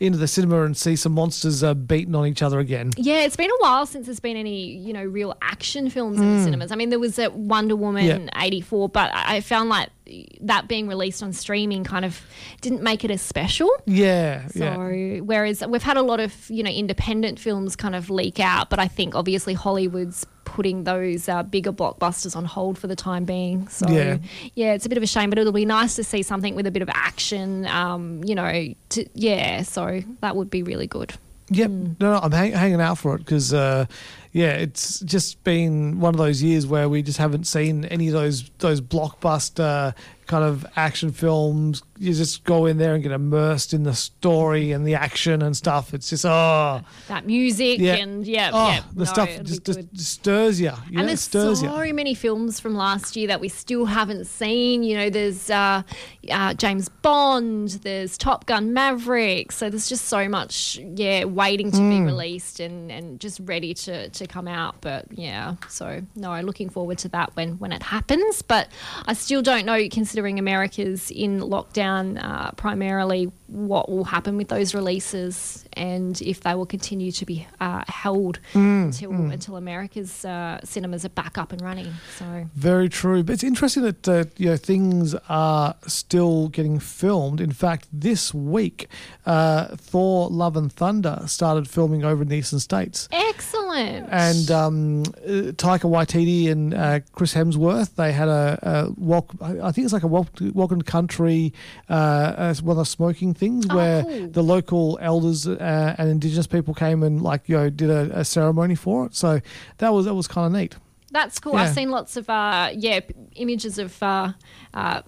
G: into the cinema and see some monsters uh, beating on each other again.
E: Yeah, it's been a while since there's been any, you know, real action films in the cinemas. I mean, there was that Wonder Woman
G: Mm. Yeah.
E: 84, but I I found like that being released on streaming kind of didn't make it as special.
G: Yeah,
E: So,
G: yeah.
E: whereas we've had a lot of, you know, independent films kind of leak out, but I think obviously Hollywood's putting those uh, bigger blockbusters on hold for the time being. So,
G: Yeah.
E: yeah. it's a bit of a shame, but it'll be nice to see something with a bit of action, um, you know, to, yeah, so that would be really good.
G: Yep.
E: Hmm.
G: No, no, I'm hang- hanging out for it because, uh, yeah, it's just been one of those years where we just haven't seen any of those those blockbuster kind of action films. You just go in there and get immersed in the story and the action and stuff. It's just oh
E: That music
G: yeah,
E: and yeah,
G: oh,
E: yeah.
G: the
E: no,
G: stuff just, just stirs you. you know,
E: and there's
G: stirs
E: so
G: you.
E: many films from last year that we still haven't seen. You know, there's uh, uh, James Bond, there's Top Gun Maverick. So there's just so much, yeah, waiting to
G: Mm.
E: be released and, and just ready to, to come out. But yeah, so no, looking forward to that when, when it happens. But I still don't know, considering America's in lockdown uh, primarily, what will happen with those releases and if they will continue to be uh, held
G: Mm,
E: until until America's uh, cinemas are back up and running. So
G: Very true. But it's interesting that uh, you know things are still getting filmed. In fact, this week, uh, Thor: Love and Thunder started filming over in the eastern states.
E: excellent.
G: And um, uh, Taika Waititi and uh, Chris Hemsworth, they had a, a walk. I think it's like a welcome to country, uh, as one of the smoking things
E: Oh,
G: where
E: cool.
G: the local elders uh, and Indigenous people came and like you know did a, a ceremony for it. So that was that was kind of neat.
E: That's cool.
G: Yeah.
E: I've seen lots of uh, yeah images of. Uh, uh,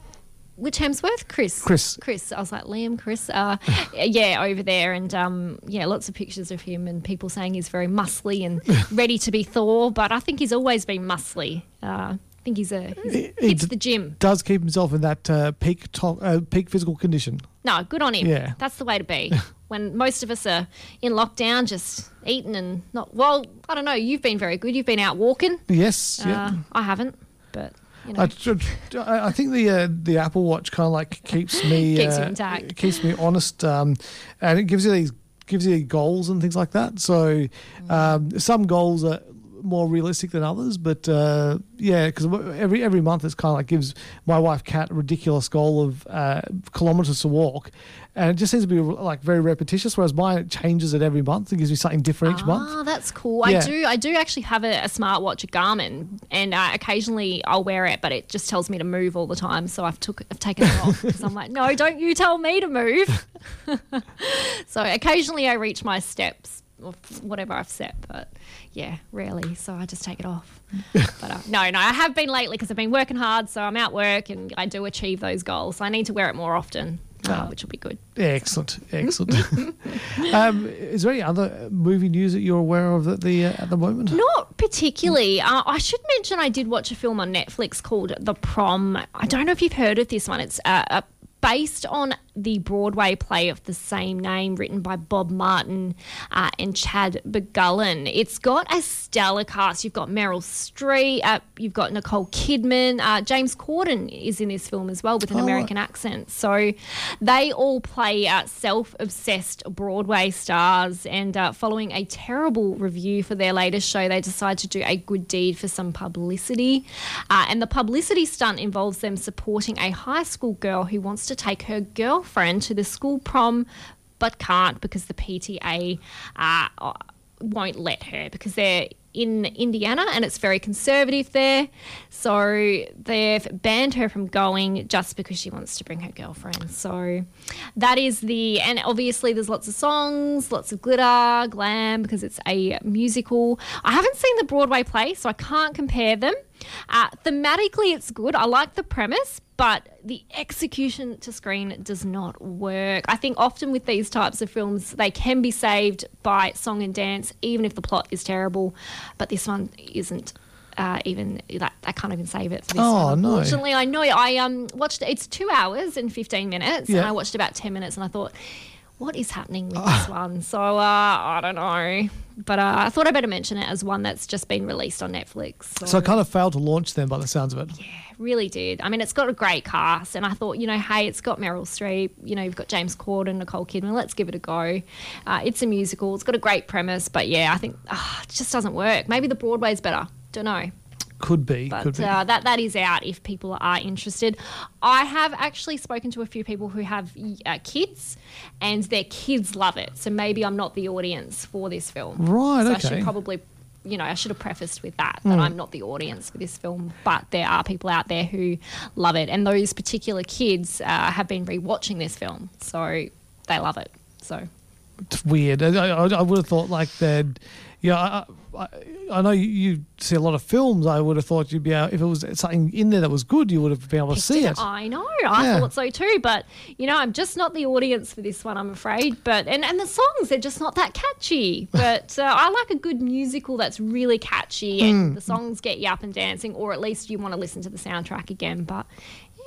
E: which Hemsworth? Chris.
G: Chris.
E: Chris. I was like Liam. Chris. Uh, yeah, over there, and um, yeah, lots of pictures of him, and people saying he's very muscly and ready to be Thor. But I think he's always been muscly. Uh, I think he's a he's,
G: He- he
E: hits the gym.
G: Does keep himself in that uh, peak to- uh, peak physical condition.
E: No, good on him.
G: Yeah.
E: That's the way to be. when most of us are in lockdown, just eating and not. Well, I don't know. You've been very good. You've been out walking.
G: Yes. yeah.
E: Uh, I haven't, but you know.
G: I, I think the uh, the Apple Watch kind of like keeps me
E: Keeps you
G: uh, keeps me honest, um, and it gives you these gives you goals and things like that. So um, some goals are more realistic than others, but uh, yeah, because every every month it's kind of like gives my wife Kat a ridiculous goal of uh, kilometers to walk, and it just seems to be like very repetitious. Whereas mine it changes it every month. It gives me something different each month.
E: Oh, that's cool.
G: Yeah.
E: I do. I do actually have a, a smartwatch, a Garmin, and uh, occasionally I'll wear it, but it just tells me to move all the time. So I've took, I've taken it off because I'm like, no, don't you tell me to move. so occasionally I reach my steps or whatever I've set, but yeah, rarely. So I just take it off. but uh, no, no, I have been lately because I've been working hard. So I'm out work and I do achieve those goals. I need to wear it more often, uh, which will be good.
G: Excellent, excellent. um, is there any other movie news that you're aware of at the uh, at the moment?
E: Not particularly. Uh, I should mention I did watch a film on Netflix called The Prom. I don't know if you've heard of this one. It's uh, uh, based on the Broadway play of the same name, written by Bob Martin uh, and Chad Beguelin. It's got a stellar cast. You've got Meryl Streep, uh, you've got Nicole Kidman, uh, James Corden is in this film as well with an
G: Oh.
E: American accent. So they all play uh, self obsessed Broadway stars. And uh, following a terrible review for their latest show, they decide to do a good deed for some publicity. Uh, and the publicity stunt involves them supporting a high school girl who wants to take her girlfriend to the school prom but can't because the PTA uh, won't let her because they're in Indiana and it's very conservative there. So they've banned her from going just because she wants to bring her girlfriend. So that is the, and obviously there's lots of songs, lots of glitter, glam because it's a musical. I haven't seen the Broadway play, so I can't compare them. Uh, thematically, it's good. I like the premise, but the execution to screen does not work. I think often with these types of films, they can be saved by song and dance, even if the plot is terrible. But this one isn't. Uh, even that, I can't even save it for this
G: Oh,
E: one.
G: no.
E: Unfortunately, I know I um watched it's two hours and fifteen minutes,
G: Yeah.
E: and I watched about ten minutes, and I thought, what is happening with this one? So uh, I don't know, but uh, I thought I better mention it as one that's just been released on Netflix.
G: So it kind of failed to launch then, by the sounds of it.
E: Yeah, really did. I mean, it's got a great cast, and I thought, you know, hey, it's got Meryl Streep, you know, you've got James Corden, Nicole Kidman. Let's give it a go. Uh, it's a musical. It's got a great premise, but yeah, I think ah, it just doesn't work. Maybe the Broadway's better. Don't know.
G: Could be, could
E: But
G: be.
E: uh, that that is out if people are interested. I have actually spoken to a few people who have uh, kids, and their kids love it. So maybe I'm not the audience for this film.
G: Right,
E: So I should probably, you know, I should have prefaced with that that
G: Hmm.
E: I'm not the audience for this film. But there are people out there who love it, and those particular kids uh, have been rewatching this film, so they love it. So
G: it's weird. I, I, I would have thought like they'd Yeah, I, I, I know you, see a lot of films. I would have thought you'd be able, if it was something in there that was good, you would have been able to see it.
E: I know. I
G: Yeah.
E: thought so too. But you know, I'm just not the audience for this one. I'm afraid. But and and the songs they're just not that catchy. But uh, I like a good musical that's really catchy and
G: Mm.
E: the songs get you up and dancing, or at least you want to listen to the soundtrack again. But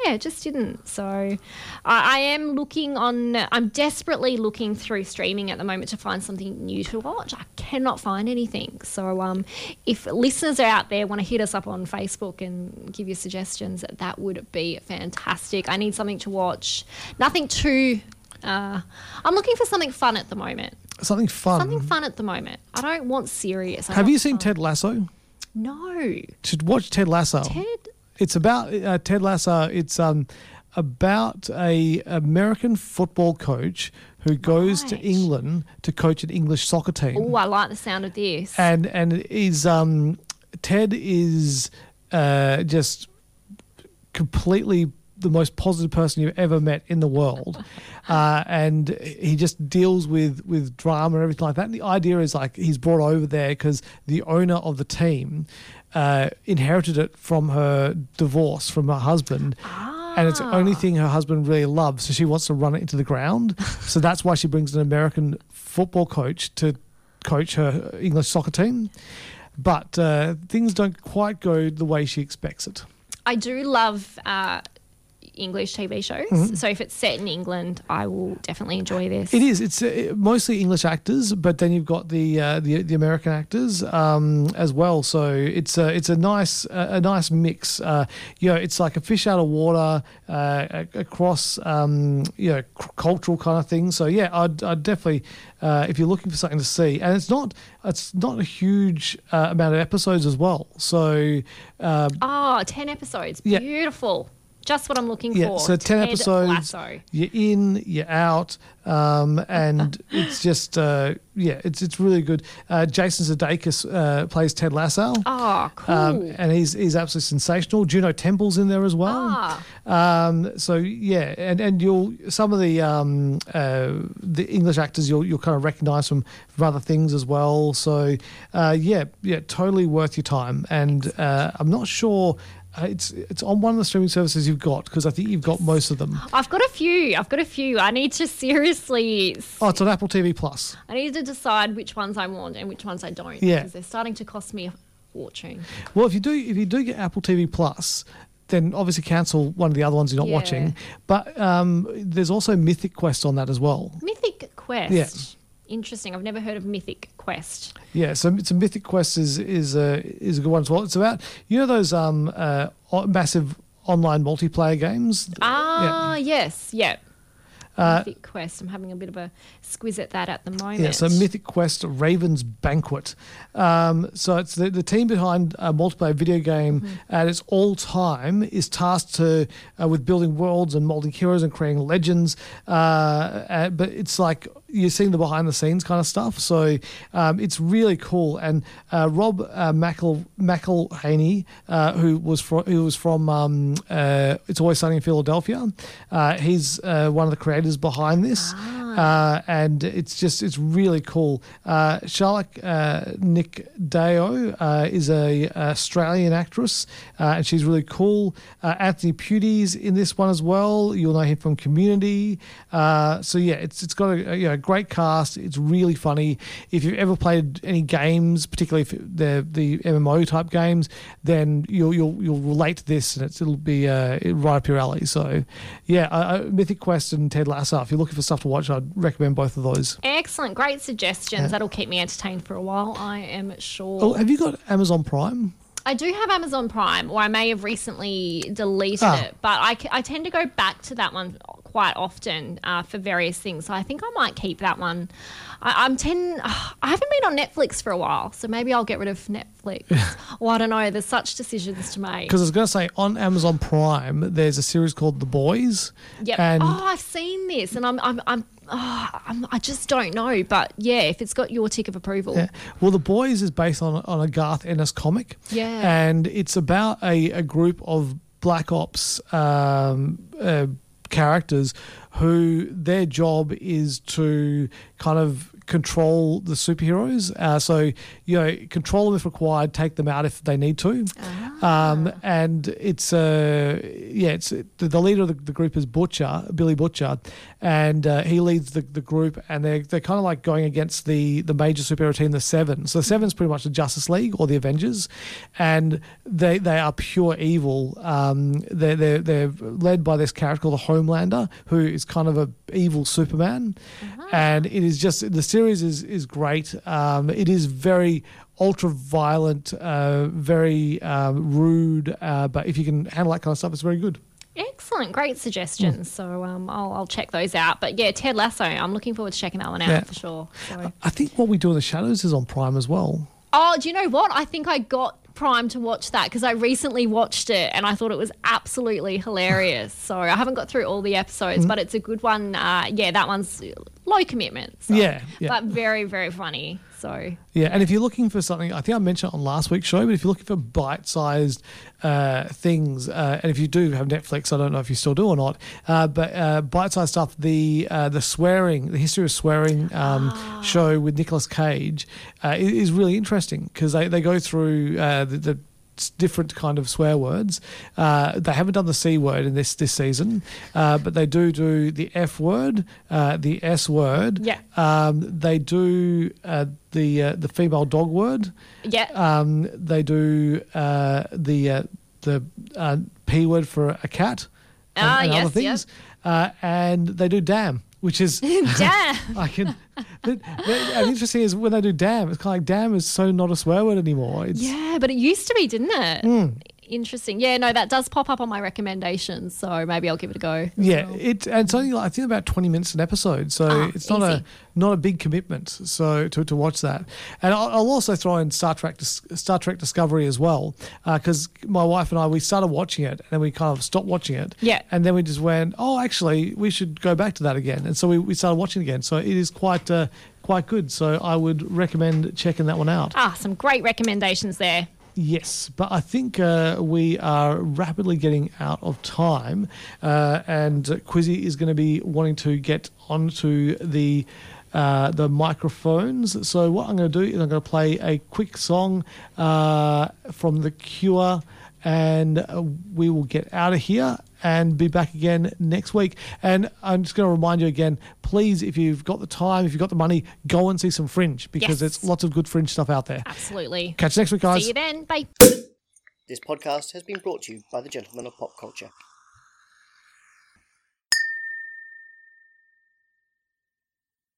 E: yeah, it just didn't. So I, I am looking on. I'm desperately looking through streaming at the moment to find something new to watch. I cannot find anything. So um, if listeners are out there want to hit us up on Facebook and give you suggestions, that would be fantastic. I need something to watch. Nothing too. Uh, I'm looking for something fun at the moment.
G: Something fun.
E: Something fun at the moment. I don't want serious. I
G: Have you seen
E: fun.
G: Ted Lasso?
E: No.
G: Should watch Ted Lasso.
E: Ted.
G: It's about uh, Ted Lasso. It's um about a American football coach who goes to England to coach an English soccer team.
E: Oh, I like the sound of this.
G: and and is um Ted is uh just completely the most positive person you've ever met in the world, uh, and he just deals with with drama and everything like that. And the idea is like he's brought over there because the owner of the team uh, inherited it from her divorce from her husband. And it's the only thing her husband really loves, so she wants to run it into the ground. so that's why she brings an American football coach to coach her English soccer team. But uh, things don't quite go the way she expects it.
E: I do love uh, English TV shows.
G: Mhm.
E: So if it's set in England, I will definitely enjoy this.
G: It is. It's uh, mostly English actors, but then you've got the uh, the, the American actors um, as well. So it's a it's a nice a, a nice mix. Uh, you know, it's like a fish out of water uh, across um, you know c- cultural kind of thing. So yeah, I'd, I'd definitely uh, if you're looking for something to see, and it's not it's not a huge uh, amount of episodes as well. So um,
E: Oh, 10 episodes.
G: Yeah.
E: Beautiful. Just what I'm looking for.
G: Yeah,
E: for.
G: so 10
E: Ted
G: episodes.
E: Lasso.
G: You're in, you're out, um, and it's just, uh, yeah, it's it's really good. Uh, Jason Sudeikis uh, plays Ted Lasso.
E: Oh, cool.
G: Um, and he's he's absolutely sensational. Juno Temple's in there as well.
E: Ah.
G: Um, so yeah, and and you'll some of the um, uh, the English actors you'll you'll kind of recognise from from other things as well. So uh, yeah, yeah, totally worth your time. And uh, I'm not sure. Uh, it's it's on one of the streaming services you've got because I think you've got most of them.
E: I've got a few. I've got a few. I need to seriously.
G: Oh, it's on Apple TV Plus.
E: I need to decide which ones I want and which ones I don't.
G: Yeah.
E: Because they're starting to cost me a fortune.
G: Well, if you do if you do get Apple TV Plus, then obviously cancel one of the other ones you're not
E: Yeah.
G: watching. But um, there's also Mythic Quest on that as well.
E: Mythic Quest.
G: Yeah.
E: Interesting. I've never heard of Mythic Quest.
G: Yeah, so, so Mythic Quest is is a is a good one as well. It's about you know those um uh massive online multiplayer games.
E: Ah, yes. Yeah.
G: Uh,
E: Mythic Quest. I'm having a bit of a squiz at that at the moment.
G: Yeah, so Mythic Quest Raven's Banquet. Um, so it's the, the team behind a multiplayer video game
E: Mm-hmm.
G: at its all time is tasked to uh, with building worlds and molding heroes and creating legends. Uh, uh, but it's like you're seeing the behind the scenes kind of stuff. So um, it's really cool. And uh, Rob uh, Mackle McElhenney, uh, who was from who was from um, uh, It's Always Sunny in Philadelphia, uh, he's uh, one of the creators behind this. Uh, and it's just it's really cool. Uh, Charlotte uh, Nick Deo uh, is a Australian actress, uh, and she's really cool. Uh, Anthony Pudi's in this one as well. You'll know him from Community. Uh, so yeah, it's it's got a, a you know, great cast. It's really funny. If you've ever played any games, particularly if they're the MMO type games, then you'll you'll you'll relate to this, and it's, it'll be uh, right up your alley. So yeah, uh, Mythic Quest and Ted Lasso. If you're looking for stuff to watch, I'd recommend both of those.
E: Excellent. Great suggestions.
G: Yeah.
E: That'll keep me entertained for a while, I am sure.
G: Oh, have you got Amazon Prime?
E: I do have Amazon Prime, or I may have recently deleted
G: Ah.
E: it, but I, I tend to go back to that one quite often uh, for various things. So I think I might keep that one. I, I'm ten. I haven't been on Netflix for a while, so maybe I'll get rid of Netflix. well, I don't know. There's such decisions to make.
G: Because I was going to say on Amazon Prime, there's a series called The Boys.
E: Yep.
G: And
E: oh, I've seen this, and I'm I'm I'm, oh, I'm I just don't know. But yeah, if it's got your tick of approval,
G: Yeah. Well, The Boys is based on on a Garth Ennis comic.
E: Yeah.
G: And it's about a, a group of Black Ops um, uh, characters who their job is to kind of control the superheroes. Uh, so you know, control them if required, take them out if they need to. Um, and it's uh, yeah, it's the, the leader of the, the group is Butcher, Billy Butcher, and uh, he leads the, the group, and they're they're kind of like going against the the major superhero team, the Seven. So the Seven's pretty much the Justice League or the Avengers, and they they are pure evil. Um, they're they're they're led by this character called the Homelander, who is kind of a evil Superman, and it is just the series is is great. Um, it is very ultra violent, uh, very um, rude, uh, but if you can handle that kind of stuff, it's very good.
E: Excellent, great suggestions. So um, I'll, I'll check those out. But yeah, Ted Lasso, I'm looking forward to checking that one out
G: Yeah.
E: for sure. So.
G: I think what we do in the shadows is on Prime as well.
E: Oh, do you know what? I think I got Prime to watch that because I recently watched it and I thought it was absolutely hilarious. so I haven't got through all the episodes, but it's a good one. Uh, yeah, that one's low commitment. so-
G: Yeah, yeah.
E: But very, very funny. So
G: Yeah, and if you're looking for something, I think I mentioned it on last week's show, but if you're looking for bite-sized uh, things, uh, and if you do have Netflix, I don't know if you still do or not, uh, but uh, bite-sized stuff, the uh, the swearing, the history of swearing um, show with Nicolas Cage uh, is really interesting because they, they go through uh, the, the different kind of swear words. Uh, they haven't done the c word in this this season, uh, but they do do the f word, uh, the s word.
E: Yeah.
G: Um, they do uh, the uh, the female dog word.
E: yeah,
G: Um, they do uh, the uh, the uh, p word for a cat. And,
E: Ah,
G: and
E: yes,
G: other things. Uh, and they do damn, which is
E: damn.
G: I can. But, and interesting is when they do damn, it's kind of like damn is so not a swear word anymore. It's,
E: Yeah, but it used to be, didn't it?
G: Hmm.
E: Interesting. Yeah, no, that does pop up on my recommendations. So maybe I'll give it a go.
G: Yeah, it and it's only like, I think about twenty minutes an episode, so
E: Ah,
G: it's not a not a big commitment. So to, to watch that, and I'll, I'll also throw in Star Trek Star Trek Discovery as well, because my wife and I we started watching it and then we kind of stopped watching it.
E: Yeah.
G: and then we just went, oh, actually, we should go back to that again, and so we, we started watching it again. So it is quite uh, quite good. So I would recommend checking that one out.
E: Ah, some great recommendations there.
G: Yes, but I think uh, we are rapidly getting out of time, uh, and Quizzy is going to be wanting to get onto the uh, the microphones. So what I'm going to do is I'm going to play a quick song uh, from The Cure, and we will get out of here and be back again next week. And I'm just going to remind you again, please, if you've got the time, if you've got the money, go and see some Fringe because
E: Yes.
G: there's lots of good Fringe stuff out there.
E: Absolutely.
G: Catch you next week, guys.
E: See you then. Bye.
I: This podcast has been brought to you by the Gentlemen of Pop Culture.